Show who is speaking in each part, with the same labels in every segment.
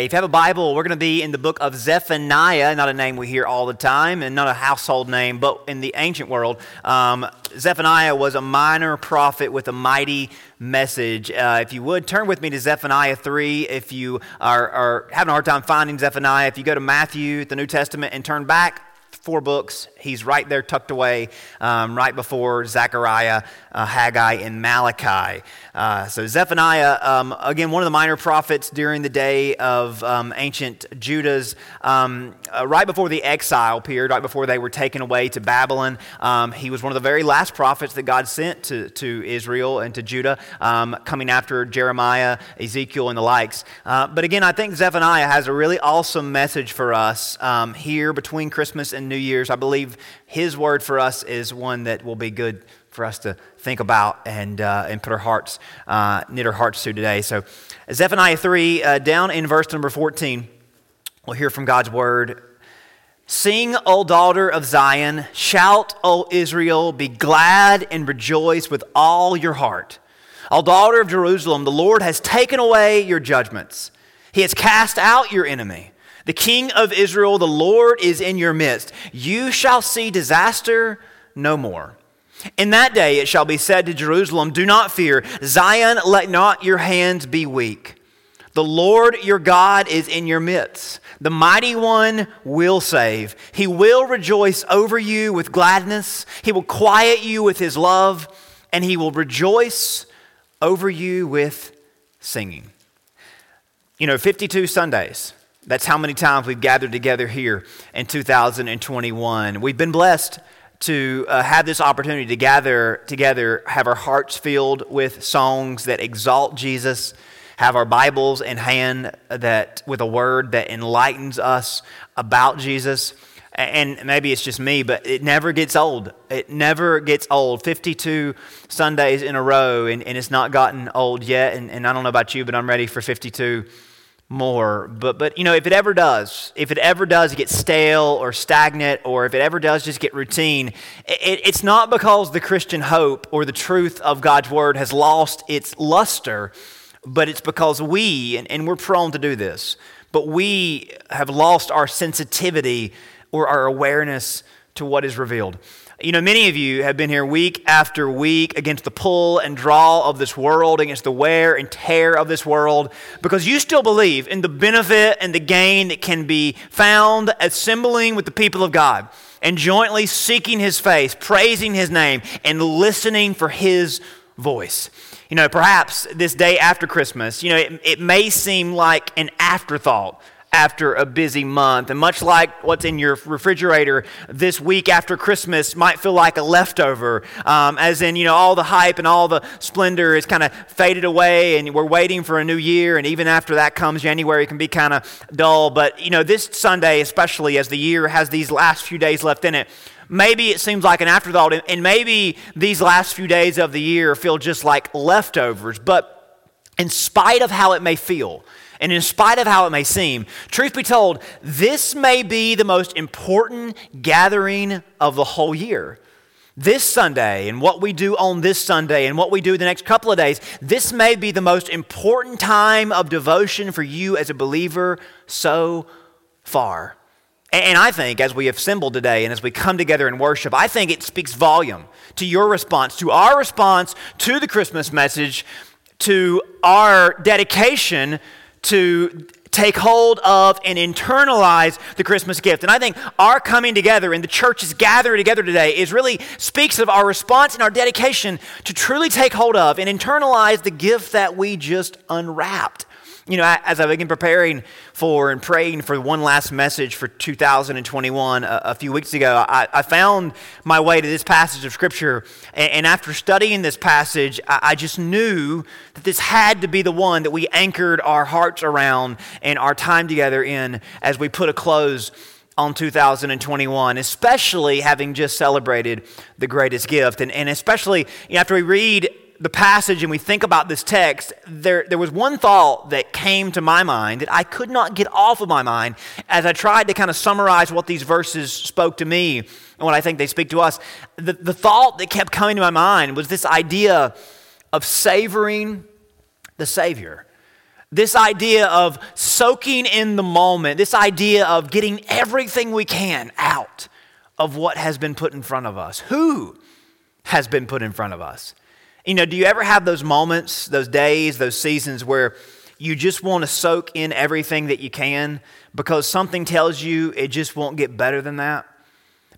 Speaker 1: If you have a Bible, we're going to be in the book of Zephaniah, not a name we hear all the time and not a household name, but in the ancient world, um, Zephaniah was a minor prophet with a mighty message. Uh, if you would, turn with me to Zephaniah 3. If you are, are having a hard time finding Zephaniah, if you go to Matthew, the New Testament, and turn back four books. He's right there tucked away, um, right before Zechariah, uh, Haggai, and Malachi. Uh, so, Zephaniah, um, again, one of the minor prophets during the day of um, ancient Judah's, um, uh, right before the exile period, right before they were taken away to Babylon. Um, he was one of the very last prophets that God sent to, to Israel and to Judah, um, coming after Jeremiah, Ezekiel, and the likes. Uh, but again, I think Zephaniah has a really awesome message for us here between Christmas and New Year's. I believe his word for us is one that will be good for us to think about and, uh, and put our hearts, uh, knit our hearts to today. So, Zephaniah 3, uh, down in verse number 14, we'll hear from God's word. Sing, O daughter of Zion, shout, O Israel, be glad and rejoice with all your heart. O daughter of Jerusalem, the Lord has taken away your judgments, He has cast out your enemy. The King of Israel, the Lord, is in your midst. You shall see disaster no more. In that day it shall be said to Jerusalem, Do not fear. Zion, let not your hands be weak. The Lord your God is in your midst. The mighty one will save. He will rejoice over you with gladness. He will quiet you with his love, and he will rejoice over you with singing. You know, 52 Sundays that's how many times we've gathered together here in 2021. We've been blessed to uh, have this opportunity to gather together, have our hearts filled with songs that exalt Jesus, have our Bibles in hand that with a word that enlightens us about Jesus. And maybe it's just me, but it never gets old. It never gets old. 52 Sundays in a row, and, and it's not gotten old yet. And, and I don't know about you, but I'm ready for 52 more. But, but, you know, if it ever does, if it ever does get stale or stagnant, or if it ever does just get routine, it, it's not because the Christian hope or the truth of God's word has lost its luster, but it's because we, and, and we're prone to do this, but we have lost our sensitivity or our awareness to what is revealed. You know, many of you have been here week after week against the pull and draw of this world, against the wear and tear of this world, because you still believe in the benefit and the gain that can be found assembling with the people of God and jointly seeking His face, praising His name, and listening for His voice. You know, perhaps this day after Christmas, you know, it, it may seem like an afterthought after a busy month. And much like what's in your refrigerator this week after Christmas might feel like a leftover, um, as in, you know, all the hype and all the splendor is kind of faded away and we're waiting for a new year. And even after that comes January, can be kind of dull. But, you know, this Sunday, especially as the year has these last few days left in it, maybe it seems like an afterthought. And maybe these last few days of the year feel just like leftovers. But in spite of how it may feel, and in spite of how it may seem, truth be told, this may be the most important gathering of the whole year. This Sunday, and what we do on this Sunday, and what we do the next couple of days, this may be the most important time of devotion for you as a believer so far. And I think as we assemble today and as we come together in worship, I think it speaks volume to your response, to our response to the Christmas message, to our dedication to take hold of and internalize the Christmas gift. And I think our coming together and the church's gathering together today is really speaks of our response and our dedication to truly take hold of and internalize the gift that we just unwrapped. You know, as I began preparing for and praying for one last message for 2021 a, a few weeks ago, I, I, found my way to this passage of Scripture. And, and after studying this passage, I, I, just knew that this had to be the one that we anchored our hearts around and our time together in as we put a close on 2021, especially having just celebrated the greatest gift. And, and especially you know, after we read the passage and we think about this text, there, there was one thought that came to my mind that I could not get off of my mind as I tried to kind of summarize what these verses spoke to me and what I think they speak to us. The, the thought that kept coming to my mind was this idea of savoring the Savior. This idea of soaking in the moment, this idea of getting everything we can out of what has been put in front of us. Who has been put in front of us? You know, do you ever have those moments, those days, those seasons where you just want to soak in everything that you can because something tells you it just won't get better than that?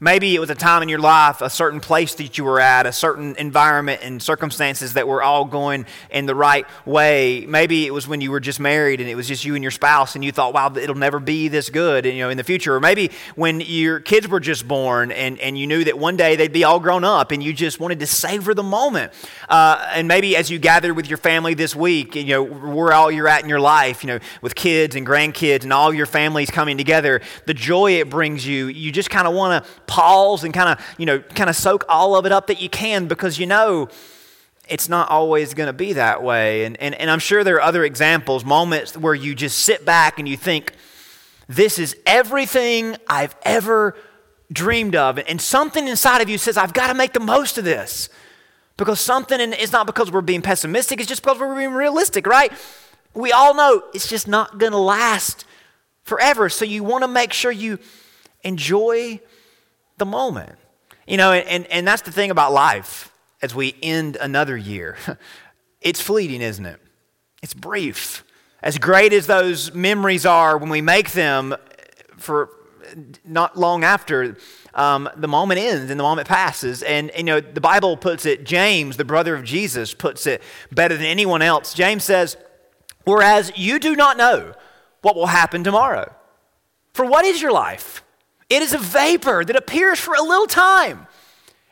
Speaker 1: Maybe it was a time in your life, a certain place that you were at, a certain environment and circumstances that were all going in the right way. Maybe it was when you were just married and it was just you and your spouse and you thought, wow, it'll never be this good you know, in the future. Or maybe when your kids were just born and, and you knew that one day they'd be all grown up and you just wanted to savor the moment. Uh, and maybe as you gathered with your family this week, you know, where all you're at in your life, you know, with kids and grandkids and all your families coming together, the joy it brings you, you just kind of want to pause and kind of, you know, kind of soak all of it up that you can because you know it's not always going to be that way. And, and, and I'm sure there are other examples, moments where you just sit back and you think, this is everything I've ever dreamed of. And something inside of you says, I've got to make the most of this. Because something, and it's not because we're being pessimistic, it's just because we're being realistic, right? We all know it's just not going to last forever. So you want to make sure you enjoy the moment. You know, and, and that's the thing about life as we end another year. It's fleeting, isn't it? It's brief. As great as those memories are when we make them for not long after, um, the moment ends and the moment passes. And, you know, the Bible puts it, James, the brother of Jesus, puts it better than anyone else. James says, Whereas you do not know what will happen tomorrow. For what is your life? It is a vapor that appears for a little time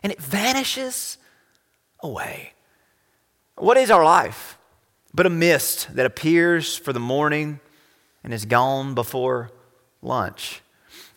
Speaker 1: and it vanishes away. What is our life? But a mist that appears for the morning and is gone before lunch.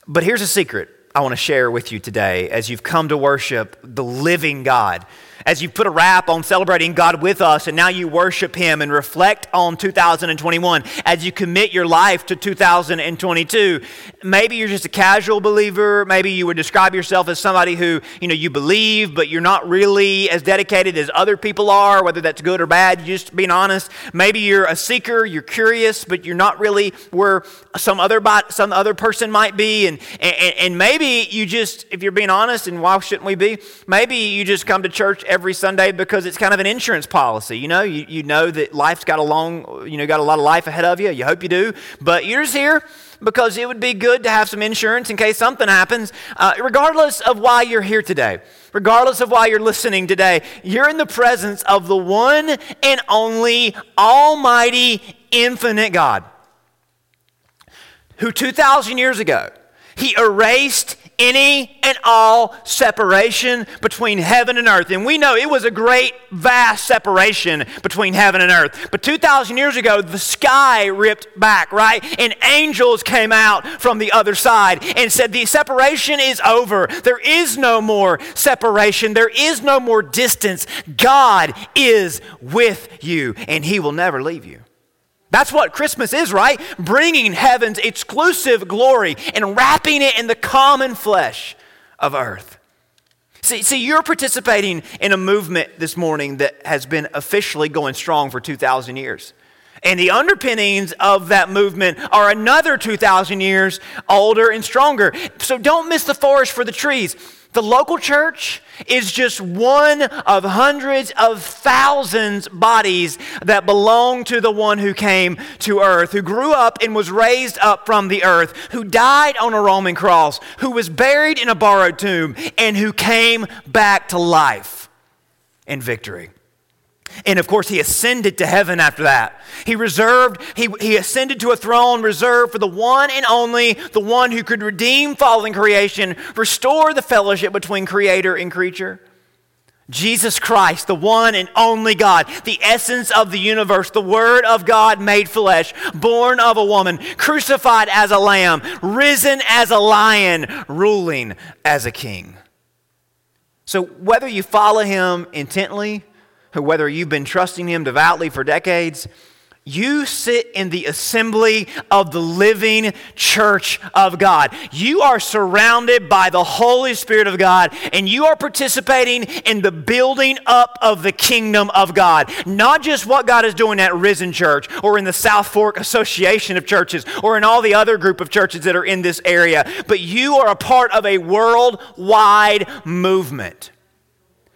Speaker 1: But here's a secret I want to share with you today as you've come to worship the living God as you put a wrap on celebrating God with us and now you worship Him and reflect on 2021, as you commit your life to 2022, maybe you're just a casual believer. Maybe you would describe yourself as somebody who, you know, you believe, but you're not really as dedicated as other people are, whether that's good or bad, just being honest. Maybe you're a seeker, you're curious, but you're not really where some other, some other person might be. And, and, and maybe you just, if you're being honest, and why shouldn't we be? Maybe you just come to church every Sunday because it's kind of an insurance policy. You know, you, you know that life's got a long, you know, got a lot of life ahead of you. You hope you do. But you're just here because it would be good to have some insurance in case something happens, uh, regardless of why you're here today. Regardless of why you're listening today, you're in the presence of the one and only Almighty, infinite God who 2,000 years ago, he erased any and all separation between heaven and earth. And we know it was a great, vast separation between heaven and earth. But 2,000 years ago, the sky ripped back, right? And angels came out from the other side and said, The separation is over. There is no more separation, there is no more distance. God is with you, and He will never leave you. That's what Christmas is, right? Bringing heaven's exclusive glory and wrapping it in the common flesh of earth. See, see, you're participating in a movement this morning that has been officially going strong for 2,000 years. And the underpinnings of that movement are another 2,000 years older and stronger. So don't miss the forest for the trees. The local church is just one of hundreds of thousands bodies that belong to the one who came to earth, who grew up and was raised up from the earth, who died on a Roman cross, who was buried in a borrowed tomb, and who came back to life in victory. And of course, he ascended to heaven after that. He reserved, he, he ascended to a throne reserved for the one and only, the one who could redeem fallen creation, restore the fellowship between creator and creature. Jesus Christ, the one and only God, the essence of the universe, the Word of God made flesh, born of a woman, crucified as a lamb, risen as a lion, ruling as a king. So, whether you follow him intently, whether you've been trusting Him devoutly for decades, You sit in the assembly of the living church of God. You are surrounded by the Holy Spirit of God, and you are participating in the building up of the kingdom of God. Not just what God is doing at Risen Church or in the South Fork Association of Churches or in all the other group of churches that are in this area, but you are a part of a worldwide movement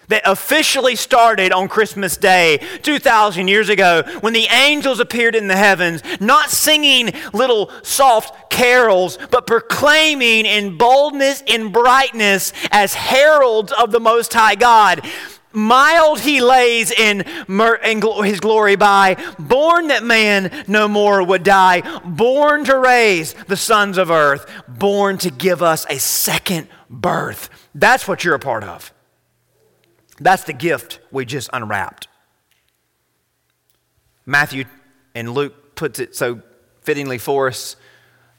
Speaker 1: that officially started on Christmas Day 2,000 years ago when the angels appeared in the heavens, not singing little soft carols, but proclaiming in boldness and brightness as heralds of the Most High God. Mild he lays in, in his glory by, born that man no more would die, born to raise the sons of earth, born to give us a second birth. That's what you're a part of. That's the gift we just unwrapped. Matthew and Luke puts it so fittingly for us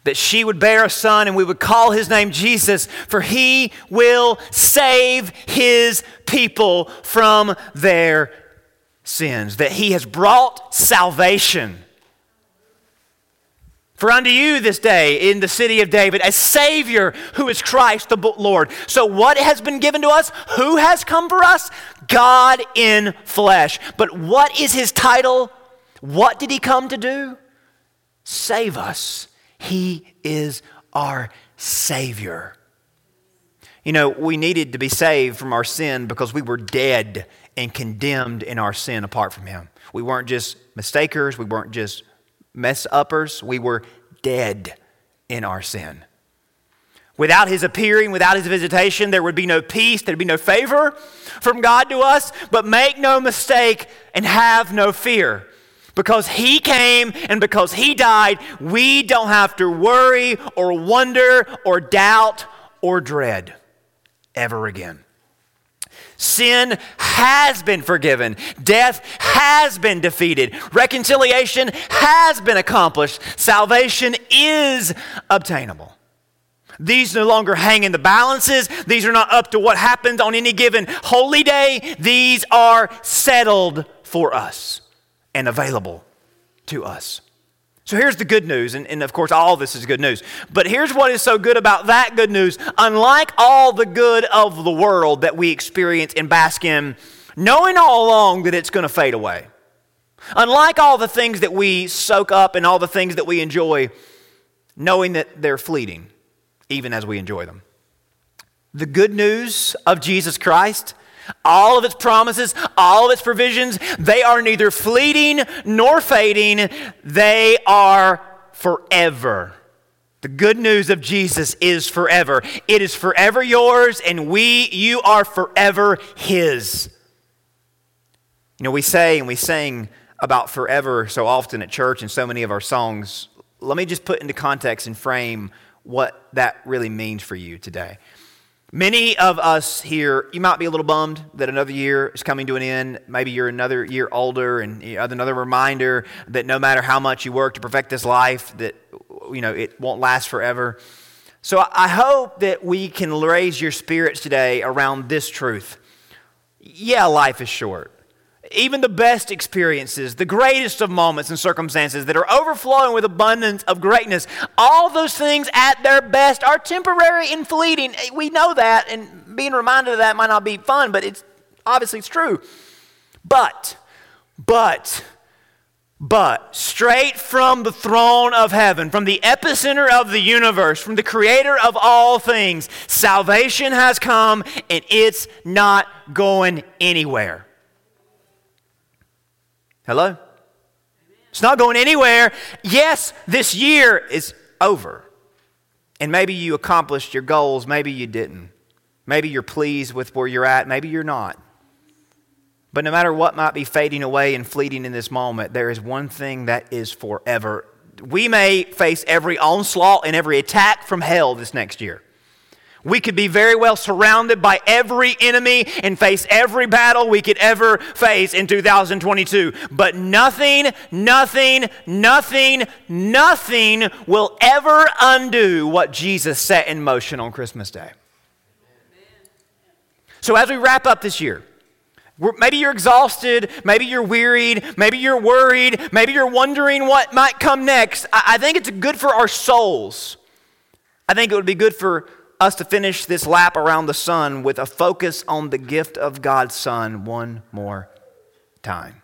Speaker 1: that she would bear a son and we would call his name Jesus, for he will save his people from their sins, that he has brought salvation for unto you this day in the city of David a Savior who is Christ the Lord. So, what has been given to us? Who has come for us? God in flesh. But what is his title? What did he come to do? Save us. He is our Savior. You know, we needed to be saved from our sin because we were dead and condemned in our sin apart from Him. We weren't just mistakers, we weren't just mess uppers. We were dead in our sin. Without his appearing, without his visitation, there would be no peace, there'd be no favor from God to us. But make no mistake and have no fear. Because he came and because he died, we don't have to worry or wonder or doubt or dread ever again. Sin has been forgiven. Death has been defeated. Reconciliation has been accomplished. Salvation is obtainable. These no longer hang in the balances. These are not up to what happens on any given holy day. These are settled for us and available to us. So here's the good news, and, and, of course, all this is good news. But here's what is so good about that good news. Unlike all the good of the world that we experience and bask in, knowing all along that it's going to fade away, unlike all the things that we soak up and all the things that we enjoy, knowing that they're fleeting, even as we enjoy them. The good news of Jesus Christ all of its promises, all of its provisions, they are neither fleeting nor fading, they are forever. The good news of Jesus is forever. It is forever yours, and we, you are forever His. You know, we say and we sing about forever so often at church and so many of our songs. Let me just put into context and frame what that really means for you today. Many of us here, you might be a little bummed that another year is coming to an end. Maybe you're another year older, and another reminder that no matter how much you work to perfect this life, that you know it won't last forever. So I hope that we can raise your spirits today around this truth. Yeah, life is short even the best experiences, the greatest of moments and circumstances that are overflowing with abundance of greatness, all those things at their best are temporary and fleeting. We know that, and being reminded of that might not be fun, but it's obviously it's true. But, but, but, straight from the throne of heaven, from the epicenter of the universe, from the creator of all things, salvation has come and it's not going anywhere. Hello? It's not going anywhere. Yes, this year is over. And maybe you accomplished your goals, maybe you didn't. Maybe you're pleased with where you're at, maybe you're not. But no matter what might be fading away and fleeting in this moment, there is one thing that is forever. We may face every onslaught and every attack from hell this next year. We could be very well surrounded by every enemy and face every battle we could ever face in 2022. But nothing, nothing, nothing, nothing will ever undo what Jesus set in motion on Christmas Day. So, as we wrap up this year, Maybe you're exhausted. Maybe you're wearied. Maybe you're worried. Maybe you're wondering what might come next. I think it's good for our souls. I think it would be good for us to finish this lap around the sun with a focus on the gift of God's Son one more time.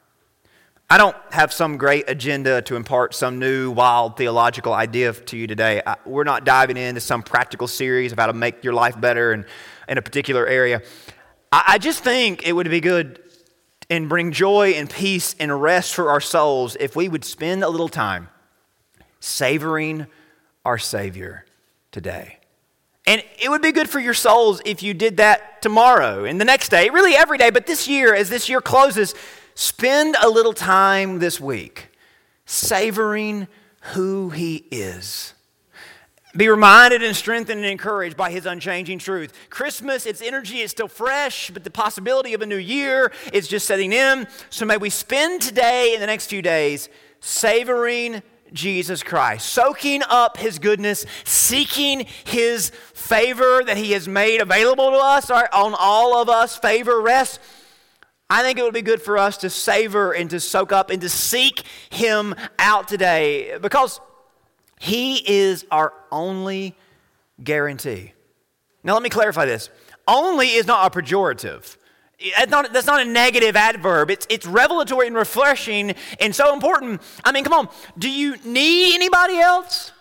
Speaker 1: I don't have some great agenda to impart some new, wild theological idea to you today. I, we're not diving into some practical series of how to make your life better in, in a particular area. I, I just think it would be good and bring joy and peace and rest for our souls if we would spend a little time savoring our Savior today. And it would be good for your souls if you did that tomorrow and the next day, really every day, but this year, as this year closes, spend a little time this week savoring who He is. Be reminded and strengthened and encouraged by His unchanging truth. Christmas, its energy is still fresh, but the possibility of a new year is just setting in. So may we spend today and the next few days savoring Jesus Christ, soaking up his goodness, seeking his favor that he has made available to us, on all of us, favor, rest. I think it would be good for us to savor and to soak up and to seek him out today because he is our only guarantee. Now, let me clarify this. Only is not a pejorative. That's not, that's not a negative adverb. It's, it's revelatory and refreshing and so important. I mean, come on. Do you need anybody else?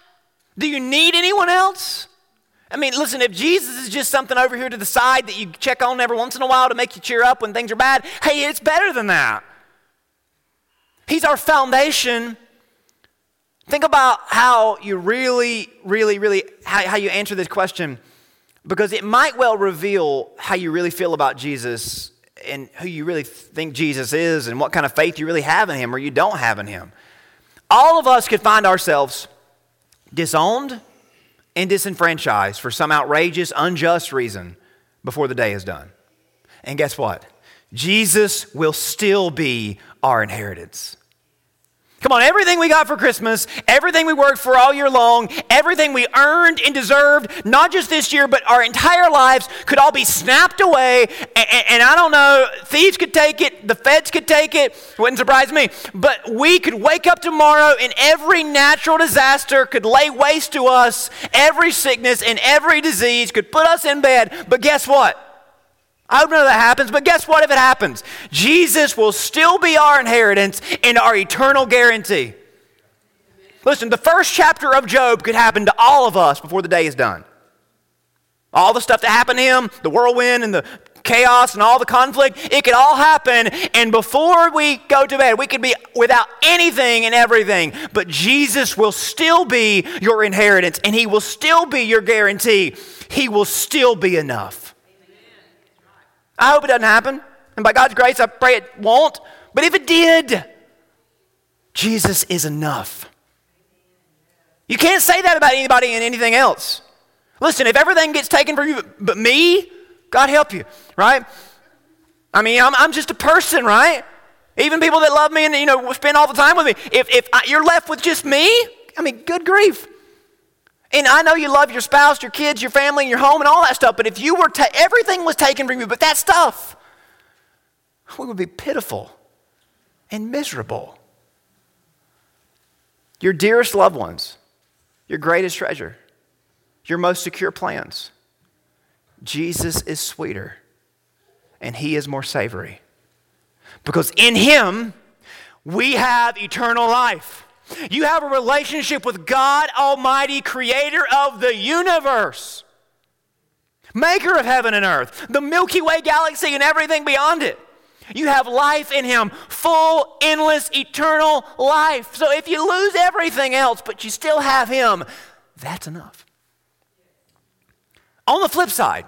Speaker 1: Do you need anyone else? I mean, listen, if Jesus is just something over here to the side that you check on every once in a while to make you cheer up when things are bad, hey, it's better than that. He's our foundation. Think about how you really, really, really, how, how you answer this question because it might well reveal how you really feel about Jesus and who you really think Jesus is and what kind of faith you really have in him or you don't have in him. All of us could find ourselves disowned and disenfranchised for some outrageous, unjust reason before the day is done. And guess what? Jesus will still be our inheritance. Come on, everything we got for Christmas, everything we worked for all year long, everything we earned and deserved, not just this year, but our entire lives, could all be snapped away. And, and, I don't know, thieves could take it, the feds could take it, wouldn't surprise me. But we could wake up tomorrow and every natural disaster could lay waste to us, every sickness and every disease could put us in bed. But guess what? I none of that happens, but guess what if it happens? Jesus will still be our inheritance and our eternal guarantee. Listen, the first chapter of Job could happen to all of us before the day is done. All the stuff that happened to him, the whirlwind and the chaos and all the conflict, it could all happen. And before we go to bed, we could be without anything and everything. But Jesus will still be your inheritance and He will still be your guarantee. He will still be enough. I hope it doesn't happen. And by God's grace, I pray it won't. But if it did, Jesus is enough. You can't say that about anybody and anything else. Listen, if everything gets taken from you but me, God help you, right? I mean, I'm, I'm just a person, right? Even people that love me and, you know, spend all the time with me. If, if I, you're left with just me, I mean, good grief. And I know you love your spouse, your kids, your family, and your home, and all that stuff, but if you were, ta- everything was taken from you, but that stuff, we would be pitiful and miserable. Your dearest loved ones, your greatest treasure, your most secure plans. Jesus is sweeter and he is more savory. Because in him, we have eternal life. You have a relationship with God Almighty, creator of the universe, maker of heaven and earth, the Milky Way galaxy, and everything beyond it. You have life in Him, full, endless, eternal life. So if you lose everything else, but you still have Him, that's enough. On the flip side,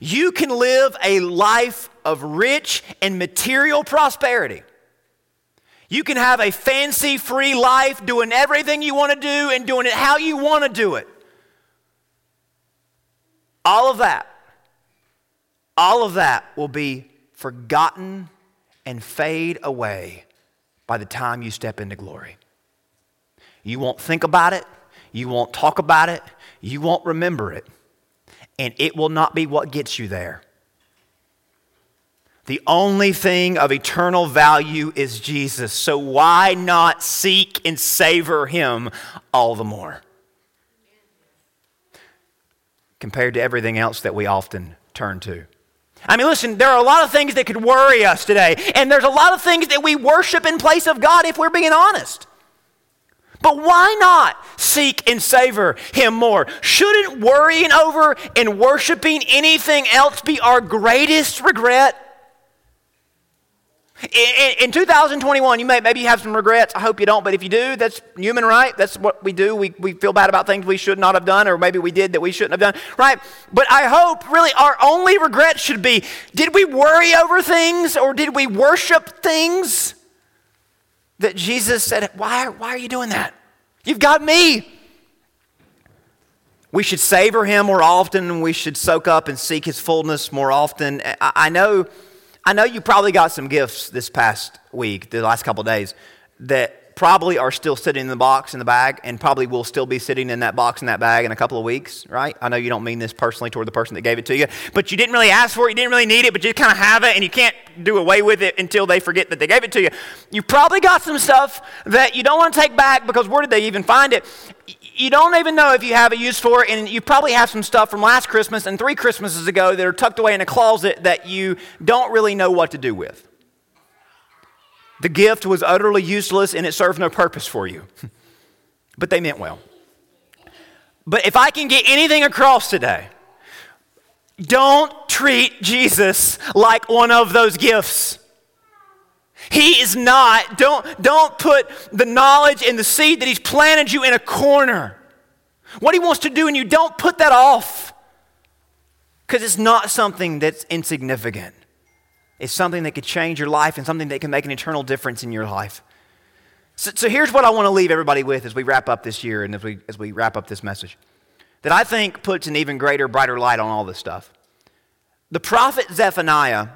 Speaker 1: you can live a life of rich and material prosperity you can have a fancy free life doing everything you want to do and doing it how you want to do it. All of that, all of that will be forgotten and fade away by the time you step into glory. You won't think about it, you won't talk about it, you won't remember it, and it will not be what gets you there. The only thing of eternal value is Jesus. So why not seek and savor him all the more? Compared to everything else that we often turn to. I mean, listen, there are a lot of things that could worry us today, and there's a lot of things that we worship in place of God if we're being honest. But why not seek and savor Him more? Shouldn't worrying over and worshiping anything else be our greatest regret? In, in, 2021, you may maybe you have some regrets. I hope you don't, but if you do, that's human, right? That's what we do. We, we feel bad about things we should not have done, or maybe we did that we shouldn't have done, right? But I hope really our only regret should be did we worry over things or did we worship things that Jesus said, Why, why are you doing that? You've got me. We should savor him more often. We should soak up and seek his fullness more often. I, I know I know you probably got some gifts this past week, the last couple days, that probably are still sitting in the box in the bag and probably will still be sitting in that box in that bag in a couple of weeks, right? I know you don't mean this personally toward the person that gave it to you, but you didn't really ask for it, you didn't really need it, but you kind of have it and you can't do away with it until they forget that they gave it to you. You probably got some stuff that you don't want to take back because where did they even find it? You don't even know if you have a use for it, and you probably have some stuff from last Christmas and three Christmases ago that are tucked away in a closet that you don't really know what to do with. The gift was utterly useless and it served no purpose for you, but they meant well. But if I can get anything across today, don't treat Jesus like one of those gifts. He is not. Don't, don't put the knowledge and the seed that He's planted you in a corner. What He wants to do in you, don't put that off. Because it's not something that's insignificant. It's something that could change your life and something that can make an eternal difference in your life. So, so here's what I want to leave everybody with as we wrap up this year and as we, as we wrap up this message that I think puts an even greater, brighter light on all this stuff. The prophet Zephaniah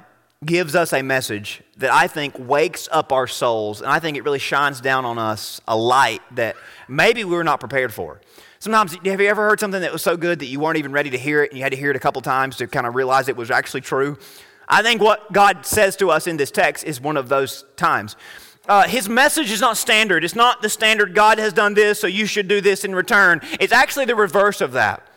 Speaker 1: gives us a message that I think wakes up our souls, and I think it really shines down on us a light that maybe we were not prepared for. Sometimes, have you ever heard something that was so good that you weren't even ready to hear it, and you had to hear it a couple times to kind of realize it was actually true? I think what God says to us in this text is one of those times. Uh, his message is not standard. It's not the standard, God has done this, so you should do this in return. It's actually the reverse of that.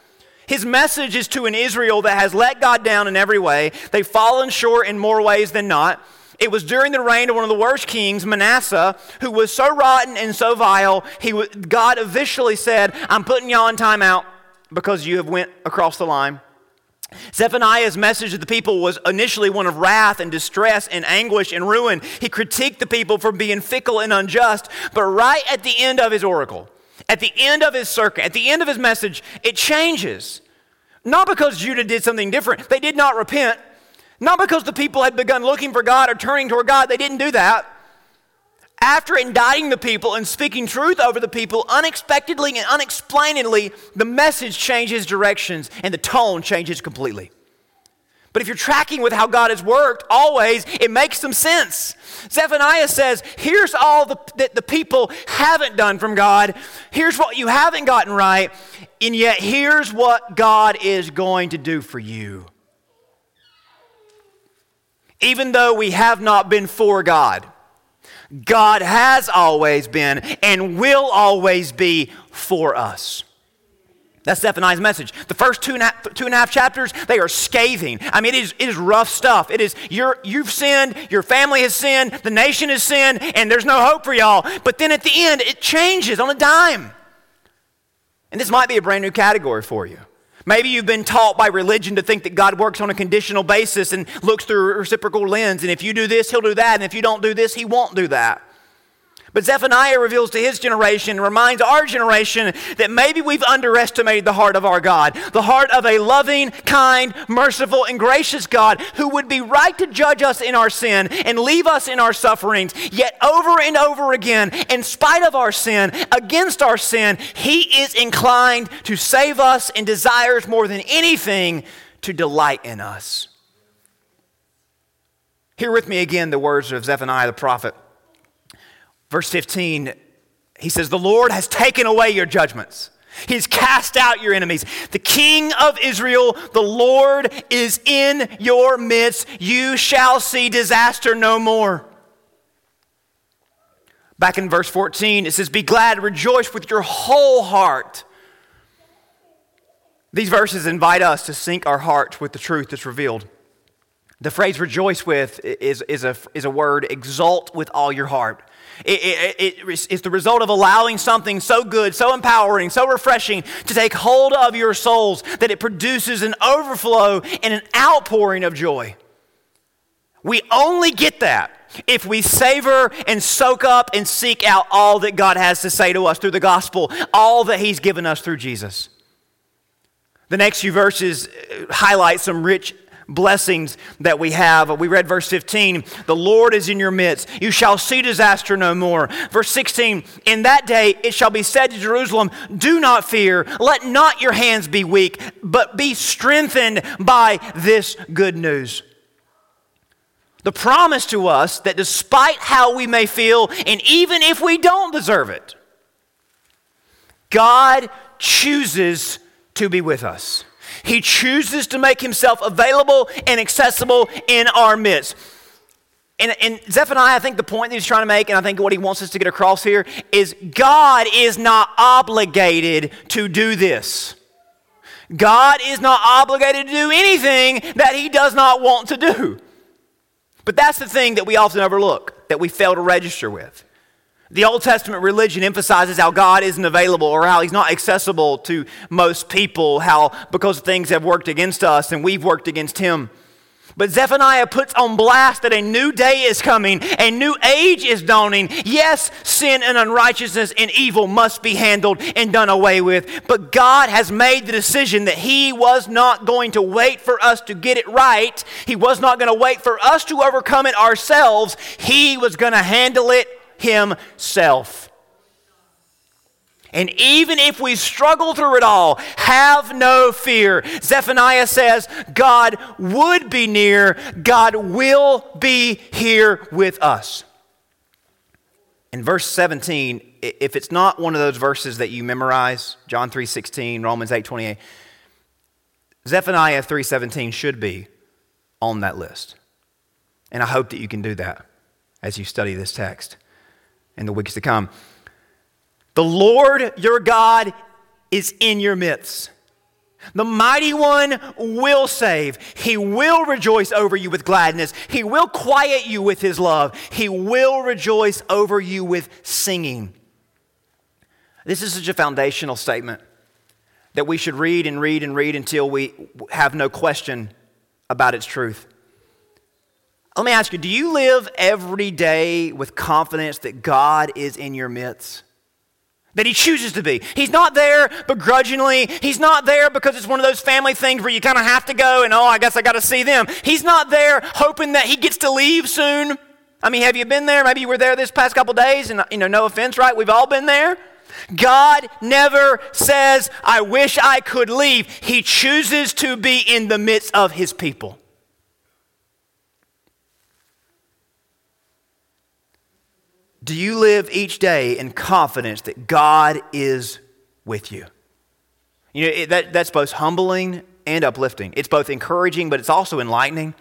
Speaker 1: His message is to an Israel that has let God down in every way. They've fallen short in more ways than not. It was during the reign of one of the worst kings, Manasseh, who was so rotten and so vile, he, God officially said, I'm putting y'all in timeout because you have went across the line. Zephaniah's message to the people was initially one of wrath and distress and anguish and ruin. He critiqued the people for being fickle and unjust. But right at the end of his oracle, at the end of his circuit, at the end of his message, it changes. Not because Judah did something different, they did not repent. Not because the people had begun looking for God or turning toward God, they didn't do that. After indicting the people and speaking truth over the people, unexpectedly and unexplainedly, the message changes directions and the tone changes completely. But if you're tracking with how God has worked, always, it makes some sense. Zephaniah says, Here's all the, that the people haven't done from God. Here's what you haven't gotten right. And yet, here's what God is going to do for you. Even though we have not been for God, God has always been and will always be for us. That's Zephaniah's message. The first two two and a half chapters, they are scathing. I mean, it is, it is rough stuff. It is, you're, you've sinned, your family has sinned, the nation has sinned, and there's no hope for y'all. But then at the end, it changes on a dime. And this might be a brand new category for you. Maybe you've been taught by religion to think that God works on a conditional basis and looks through a reciprocal lens. And if you do this, he'll do that. And if you don't do this, he won't do that. But Zephaniah reveals to his generation, reminds our generation that maybe we've underestimated the heart of our God, the heart of a loving, kind, merciful, and gracious God who would be right to judge us in our sin and leave us in our sufferings. Yet, over and over again, in spite of our sin, against our sin, he is inclined to save us and desires more than anything to delight in us. Hear with me again the words of Zephaniah the prophet. Verse 15, he says, The Lord has taken away your judgments. He's cast out your enemies. The King of Israel, the Lord, is in your midst. You shall see disaster no more. Back in verse 14, it says, Be glad, rejoice with your whole heart. These verses invite us to sink our hearts with the truth that's revealed. The phrase rejoice with is, is, a, is a word, exult with all your heart. It, it, it, it's the result of allowing something so good, so empowering, so refreshing to take hold of your souls that it produces an overflow and an outpouring of joy. We only get that if we savor and soak up and seek out all that God has to say to us through the gospel, all that He's given us through Jesus. The next few verses uh, highlight some rich blessings that we have. We read verse 15, the Lord is in your midst. You shall see disaster no more. Verse 16, in that day it shall be said to Jerusalem, Do not fear, let not your hands be weak, but be strengthened by this good news. The promise to us that despite how we may feel, and even if we don't deserve it, God chooses to be with us. He chooses to make himself available and accessible in our midst. And, and, Zephaniah, I think the point that he's trying to make, and I think what he wants us to get across here, is God is not obligated to do this. God is not obligated to do anything that he does not want to do. But that's the thing that we often overlook, that we fail to register with. The Old Testament religion emphasizes how God isn't available or how He's not accessible to most people, how because things have worked against us and we've worked against Him. But Zephaniah puts on blast that a new day is coming, a new age is dawning. Yes, sin and unrighteousness and evil must be handled and done away with. But God has made the decision that He was not going to wait for us to get it right. He was not going to wait for us to overcome it ourselves. He was going to handle it himself. And even if we struggle through it all, have no fear. Zephaniah says God would be near, God will be here with us. In verse 17, if it's not one of those verses that you memorize, John 3:16, Romans 8:28, Zephaniah 3:17 should be on that list. And I hope that you can do that as you study this text in the weeks to come. The Lord your God is in your midst. The mighty one will save. He will rejoice over you with gladness. He will quiet you with his love. He will rejoice over you with singing. This is such a foundational statement that we should read and read and read until we have no question about its truth. Let me ask you do you live every day with confidence that God is in your midst? That he chooses to be. He's not there begrudgingly. He's not there because it's one of those family things where you kind of have to go and, oh, I guess I got to see them. He's not there hoping that he gets to leave soon. I mean, have you been there? Maybe you were there this past couple days, and, you know, no offense, right? We've all been there. God never says, I wish I could leave. He chooses to be in the midst of his people. Do you live each day in confidence that God is with you? You know, it, that, that's both humbling and uplifting. It's both encouraging, but it's also enlightening.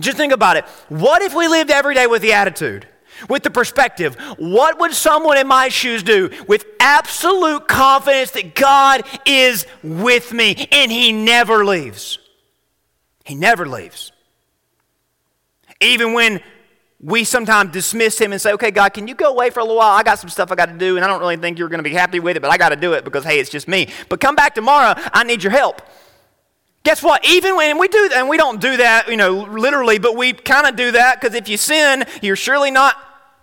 Speaker 1: Just think about it. What if we lived every day with the attitude, with the perspective? What would someone in my shoes do with absolute confidence that God is with me and He never leaves? He never leaves. Even when we sometimes dismiss him and say, okay, God, can you go away for a little while? I got some stuff I got to do, and I don't really think you're going to be happy with it, but I got to do it because, hey, it's just me. But come back tomorrow. I need your help. Guess what? Even when we do that, and we don't do that, you know, literally, but we kind of do that because if you sin, you're surely not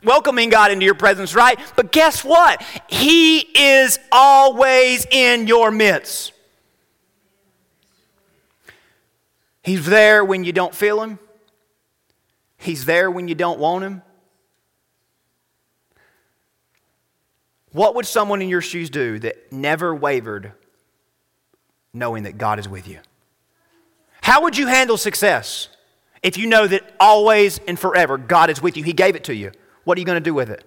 Speaker 1: welcoming God into your presence, right? But guess what? He is always in your midst. He's there when you don't feel him. He's there when you don't want him. What would someone in your shoes do that never wavered knowing that God is with you? How would you handle success if you know that always and forever God is with you? He gave it to you. What are you going to do with it?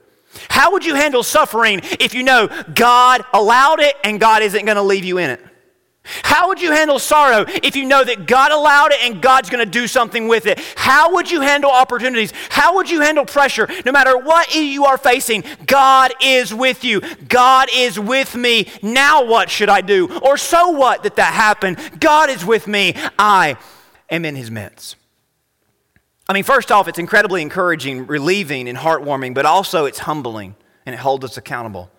Speaker 1: How would you handle suffering if you know God allowed it and God isn't going to leave you in it? How would you handle sorrow if you know that God allowed it and God's going to do something with it? How would you handle opportunities? How would you handle pressure? No matter what you are facing, God is with you. God is with me. Now what should I do? Or so what that that happened? God is with me. I am in his midst. I mean, first off, it's incredibly encouraging, relieving, and heartwarming, but also it's humbling and it holds us accountable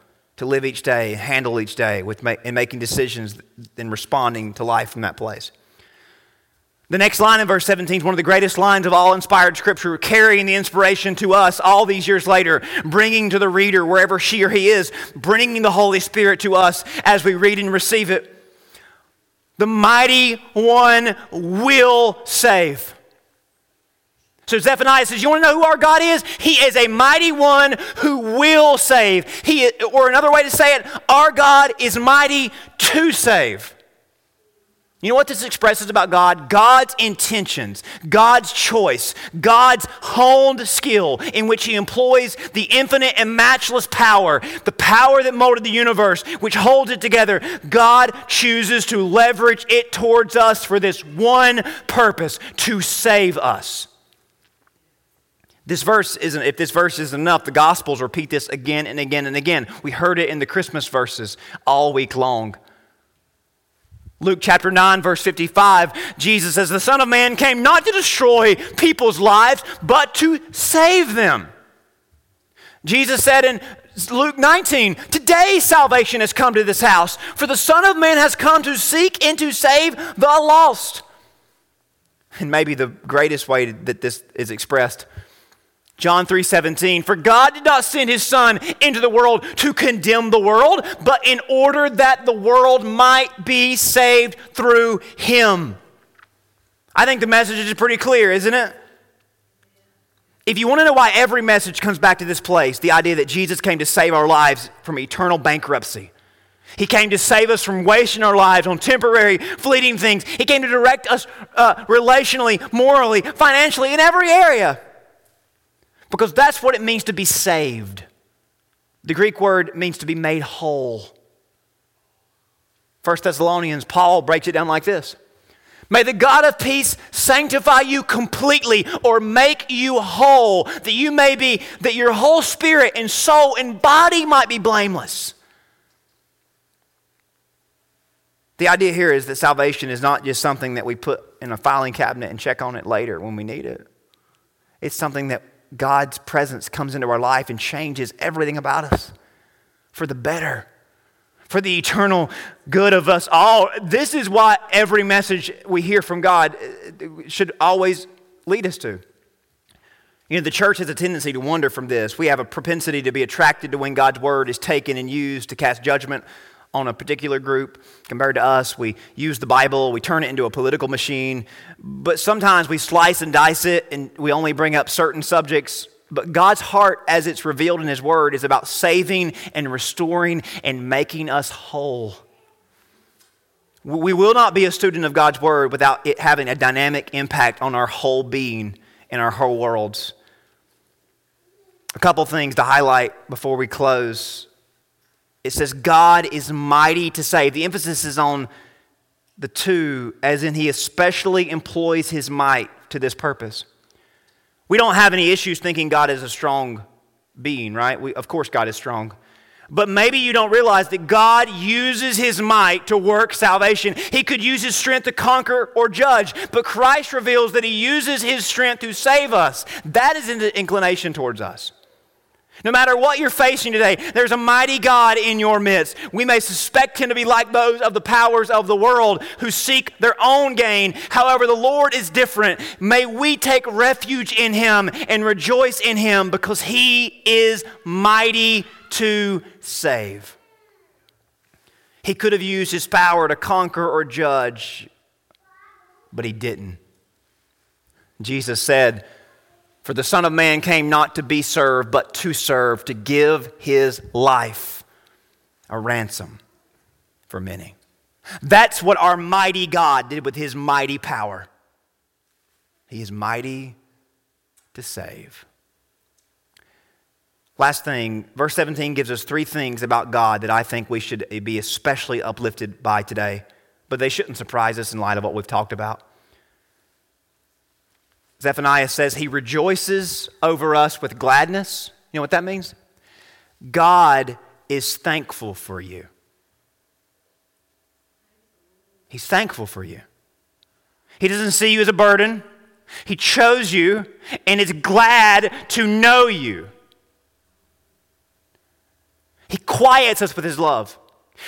Speaker 1: to live each day, handle each day with ma- and making decisions and responding to life from that place. The next line in verse 17 is one of the greatest lines of all inspired scripture, carrying the inspiration to us all these years later, bringing to the reader, wherever she or he is, bringing the Holy Spirit to us as we read and receive it. The mighty one will save. So Zephaniah says, You want to know who our God is? He is a mighty one who will save. He, or another way to say it, our God is mighty to save. You know what this expresses about God? God's intentions, God's choice, God's honed skill in which He employs the infinite and matchless power, the power that molded the universe, which holds it together. God chooses to leverage it towards us for this one purpose to save us. This verse isn't, if this verse isn't enough, the Gospels repeat this again and again and again. We heard it in the Christmas verses all week long. Luke chapter 9, verse 55, Jesus says, The Son of Man came not to destroy people's lives, but to save them. Jesus said in Luke 19, Today salvation has come to this house, for the Son of Man has come to seek and to save the lost. And maybe the greatest way that this is expressed John 3:17 For God did not send his son into the world to condemn the world but in order that the world might be saved through him. I think the message is pretty clear, isn't it? If you want to know why every message comes back to this place, the idea that Jesus came to save our lives from eternal bankruptcy. He came to save us from wasting our lives on temporary, fleeting things. He came to direct us uh, relationally, morally, financially, in every area. Because that's what it means to be saved. The Greek word means to be made whole. 1 Thessalonians, Paul breaks it down like this May the God of peace sanctify you completely or make you whole, that you may be, that your whole spirit and soul and body might be blameless. The idea here is that salvation is not just something that we put in a filing cabinet and check on it later when we need it. It's something that God's presence comes into our life and changes everything about us for the better, for the eternal good of us all. This is why every message we hear from God uh, should always lead us to. You know, the church has a tendency to wander from this. We have a propensity to be attracted to when God's word is taken and used to cast judgment on a particular group compared to us. We use the Bible, we turn it into a political machine, but sometimes we slice and dice it and we only bring up certain subjects. But God's heart, as it's revealed in His Word, is about saving and restoring and making us whole. We will not be a student of God's Word without it having a dynamic impact on our whole being and our whole worlds. A couple things to highlight before we close it says, God is mighty to save. The emphasis is on the to, as in he especially employs his might to this purpose. We don't have any issues thinking God is a strong being, right? We, of course, God is strong. But maybe you don't realize that God uses his might to work salvation. He could use his strength to conquer or judge, but Christ reveals that he uses his strength to save us. That is an inclination towards us. No matter what you're facing today, there's a mighty God in your midst. We may suspect him to be like those of the powers of the world who seek their own gain. However, the Lord is different. May we take refuge in him and rejoice in him because he is mighty to save. He could have used his power to conquer or judge, but he didn't. Jesus said, for the Son of Man came not to be served, but to serve, to give his life a ransom for many. That's what our mighty God did with his mighty power. He is mighty to save. Last thing, verse 17 gives us three things about God that I think we should be especially uplifted by today, but they shouldn't surprise us in light of what we've talked about. Zephaniah says he rejoices over us with gladness. You know what that means? God is thankful for you. He's thankful for you. He doesn't see you as a burden. He chose you and is glad to know you. He quiets us with His love.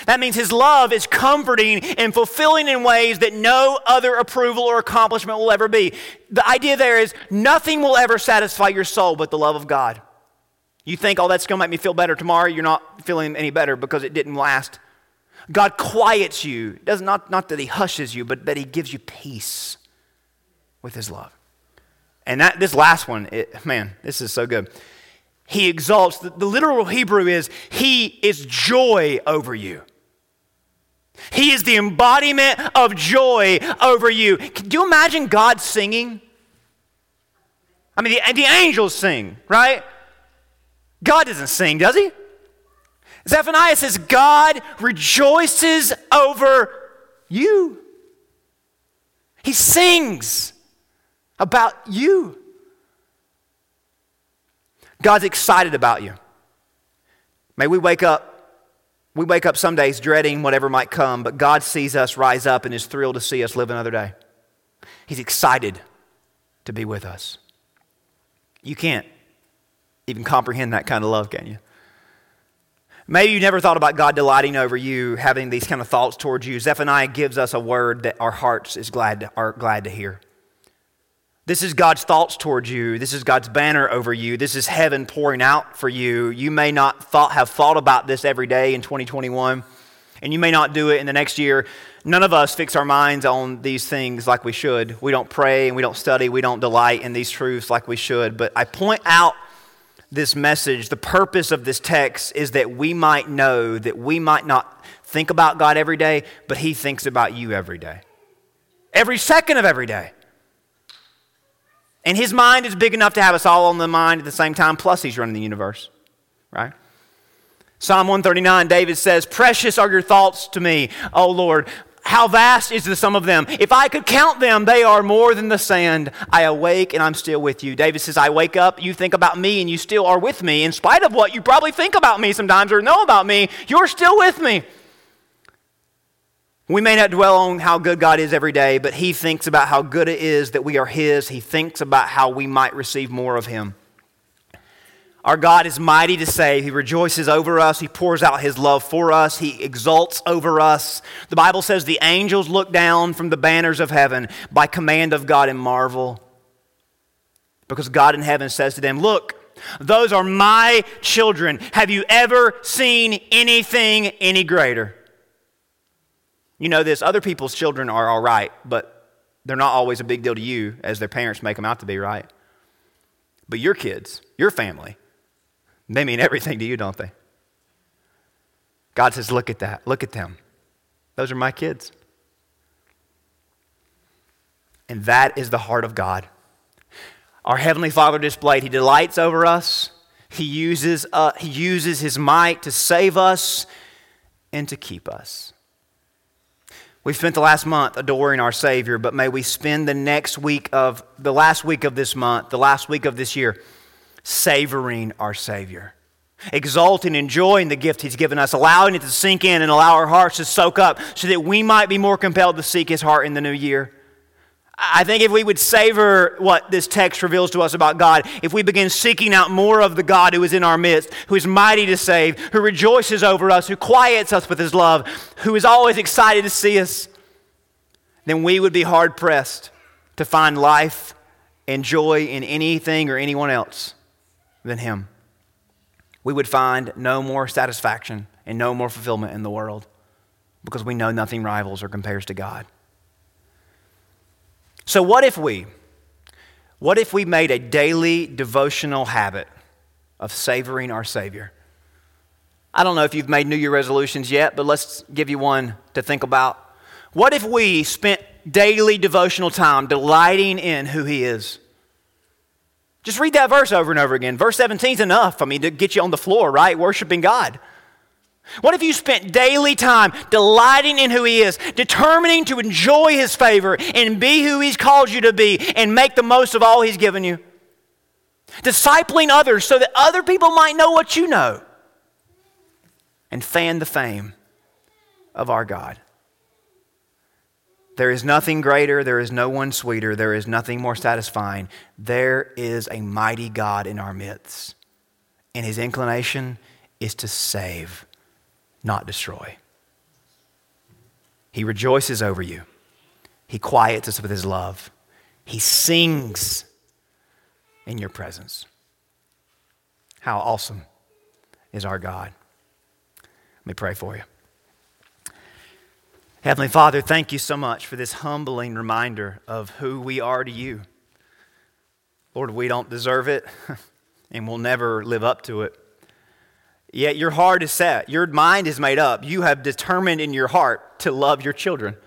Speaker 1: That means His love is comforting and fulfilling in ways that no other approval or accomplishment will ever be. The idea there is nothing will ever satisfy your soul but the love of God. You think, oh, that's going to make me feel better tomorrow. You're not feeling any better because it didn't last. God quiets you. Does not, not that He hushes you, but that He gives you peace with His love. And that, this last one, it, man, this is so good he exalts. The, the literal Hebrew is, he is joy over you. He is the embodiment of joy over you. Can you imagine God singing? I mean, the, the angels sing, right? God doesn't sing, does he? Zephaniah says, God rejoices over you. He sings about you. God's excited about you. May we wake up we wake up some days dreading whatever might come, but God sees us rise up and is thrilled to see us live another day. He's excited to be with us. You can't even comprehend that kind of love, can you? Maybe you never thought about God delighting over you, having these kind of thoughts towards you. Zephaniah gives us a word that our hearts is glad to, are glad to hear. This is God's thoughts towards you. This is God's banner over you. This is heaven pouring out for you. You may not thought, have thought about this every day in 2021, and you may not do it in the next year. None of us fix our minds on these things like we should. We don't pray and we don't study. We don't delight in these truths like we should. But I point out this message. The purpose of this text is that we might know that we might not think about God every day, but He thinks about you every day. Every second of every day. And his mind is big enough to have us all on the mind at the same time, plus he's running the universe, right? Psalm 139, David says, Precious are your thoughts to me, O Lord. How vast is the sum of them? If I could count them, they are more than the sand. I awake and I'm still with you. David says, I wake up, you think about me, and you still are with me. In spite of what you probably think about me sometimes or know about me, you're still with me. We may not dwell on how good God is every day, but He thinks about how good it is that we are His. He thinks about how we might receive more of Him. Our God is mighty to save. He rejoices over us. He pours out His love for us. He exults over us. The Bible says the angels look down from the banners of heaven by command of God and marvel. Because God in heaven says to them, Look, those are my children. Have you ever seen anything any greater? You know this, other people's children are all right, but they're not always a big deal to you as their parents make them out to be, right? But your kids, your family, they mean everything to you, don't they? God says, Look at that. Look at them. Those are my kids. And that is the heart of God. Our Heavenly Father displayed, He delights over us. He uses, uh, he uses His might to save us and to keep us. We've spent the last month adoring our Savior, but may we spend the next week of the last week of this month, the last week of this year, savoring our Savior, exalting, enjoying the gift He's given us, allowing it to sink in and allow our hearts to soak up so that we might be more compelled to seek His heart in the new year. I think if we would savor what this text reveals to us about God, if we begin seeking out more of the God who is in our midst, who is mighty to save, who rejoices over us, who quiets us with his love, who is always excited to see us, then we would be hard pressed to find life and joy in anything or anyone else than him. We would find no more satisfaction and no more fulfillment in the world because we know nothing rivals or compares to God. So, what if we, what if we made a daily devotional habit of savoring our Savior? I don't know if you've made New Year resolutions yet, but let's give you one to think about. What if we spent daily devotional time delighting in who He is? Just read that verse over and over again. Verse 17 is enough, I mean, to get you on the floor, right? Worshiping God. What if you spent daily time delighting in who He is, determining to enjoy His favor and be who He's called you to be and make the most of all He's given you? Discipling others so that other people might know what you know and fan the fame of our God. There is nothing greater, there is no one sweeter, there is nothing more satisfying. There is a mighty God in our midst, and His inclination is to save not destroy. He rejoices over you. He quiets us with his love. He sings in your presence. How awesome is our God. Let me pray for you. Heavenly Father, thank you so much for this humbling reminder of who we are to you. Lord, we don't deserve it and we'll never live up to it. Yet your heart is set, your mind is made up. You have determined in your heart to love your children.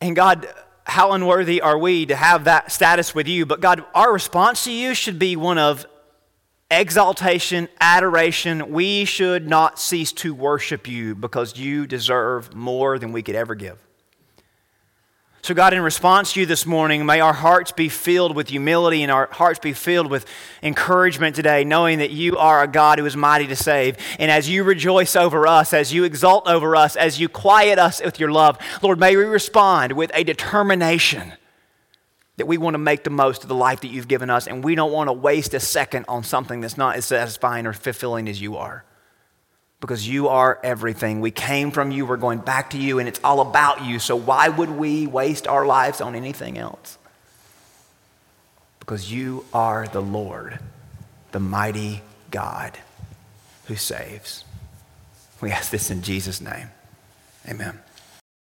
Speaker 1: And God, how unworthy are we to have that status with you? But God, our response to you should be one of exaltation, adoration. We should not cease to worship you because you deserve more than we could ever give. So, God, in response to you this morning, may our hearts be filled with humility and our hearts be filled with encouragement today, knowing that you are a God who is mighty to save. And as you rejoice over us, as you exalt over us, as you quiet us with your love, Lord, may we respond with a determination that we want to make the most of the life that you've given us, and we don't want to waste a second on something that's not as satisfying or fulfilling as you are because you are everything. We came from you, we're going back to you, and it's all about you. So why would we waste our lives on anything else? Because you are the Lord, the mighty God who saves. We ask this in Jesus' name. Amen.